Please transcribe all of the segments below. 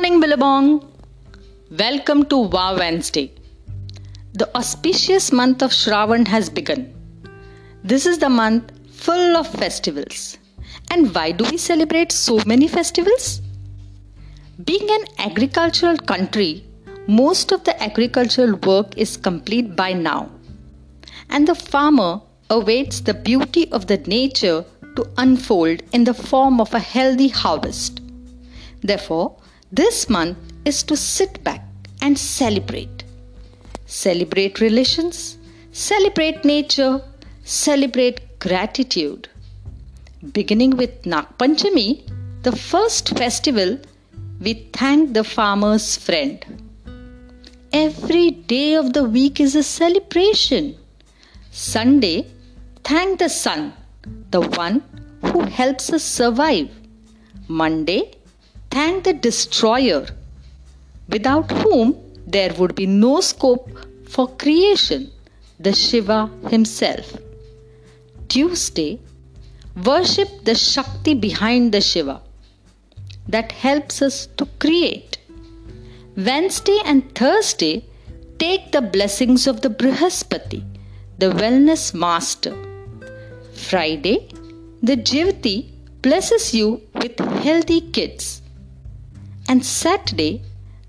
morning, Billabong. Welcome to Wow Wednesday. The auspicious month of Shravan has begun. This is the month full of festivals. And why do we celebrate so many festivals? Being an agricultural country, most of the agricultural work is complete by now. And the farmer awaits the beauty of the nature to unfold in the form of a healthy harvest. Therefore, this month is to sit back and celebrate. Celebrate relations, celebrate nature, celebrate gratitude. Beginning with Nag Panchami, the first festival, we thank the farmer's friend. Every day of the week is a celebration. Sunday, thank the sun, the one who helps us survive. Monday, thank the destroyer, without whom there would be no scope for creation, the Shiva himself. Tuesday, worship the Shakti behind the Shiva that helps us to create. Wednesday and Thursday, take the blessings of the Brihaspati, the wellness master. Friday, the Jivati blesses you with healthy kids And Saturday,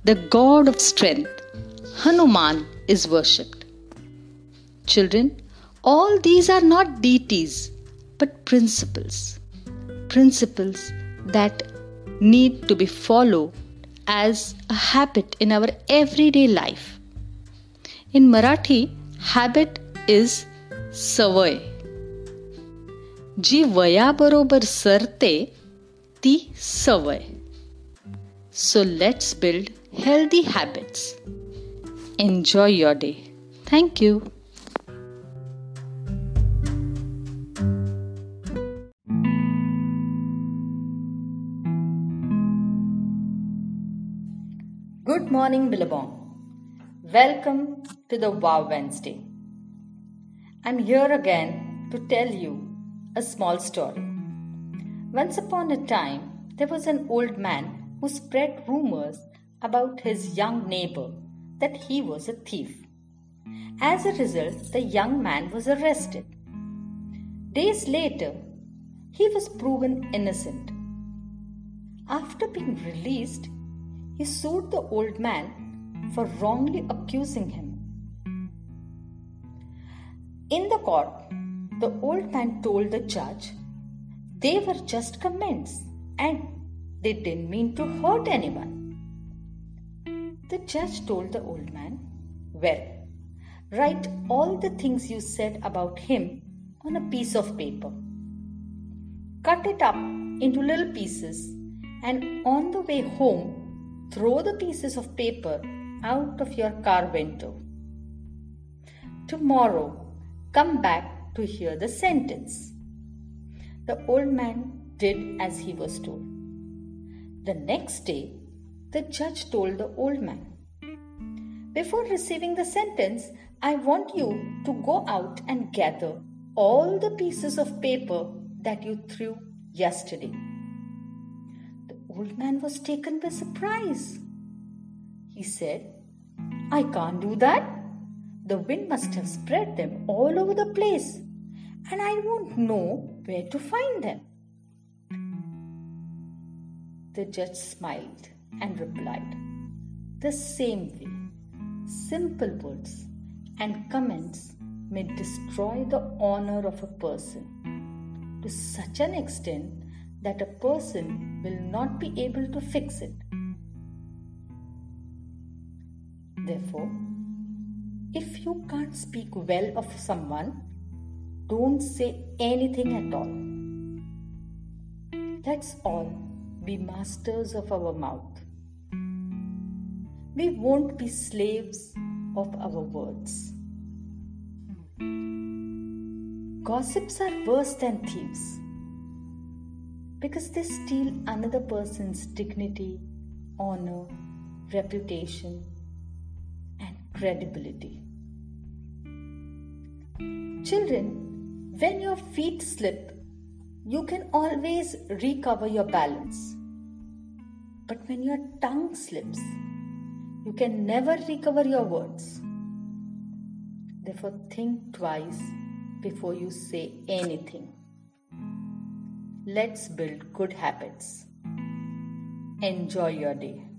the god of strength, Hanuman, is worshipped. Children, all these are not deities but principles. Principles that need to be followed as a habit in our everyday life. In Marathi, habit is सवय जी वयाबरोबर सरते ती सवय so let's build healthy habits. Enjoy your day. Thank you. Good morning, Billabong. Welcome to the Wow Wednesday. I'm here again to tell you a small story. Once upon a time, there was an old man who spread rumors about his young neighbor that he was a thief. As a result, the young man was arrested. Days later, he was proven innocent. After being released, he sued the old man for wrongly accusing him. In the court, the old man told the judge they were just comments and they didn't mean to hurt anyone. The judge told the old man, Well, write all the things you said about him on a piece of paper. Cut it up into little pieces and on the way home, throw the pieces of paper out of your car window. Tomorrow, come back to hear the sentence. The old man did as he was told. The next day, the judge told the old man, Before receiving the sentence, I want you to go out and gather all the pieces of paper that you threw yesterday The old man was taken by surprise. He said, I can't do that. The wind must have spread them all over the place, and I won't know where to find them. The judge smiled and replied, The same way, simple words and comments may destroy the honor of a person to such an extent that a person will not be able to fix it. Therefore, if you can't speak well of someone, don't say anything at all. Let's all be masters of our mouth. We won't be slaves of our words. Gossips are worse than thieves because they steal another person's dignity, honor, reputation, and credibility. Children, when your feet slip, you can always recover your balance. But when your tongue slips, you can never recover your words. Therefore, think twice before you say anything. Let's build good habits. Enjoy your day.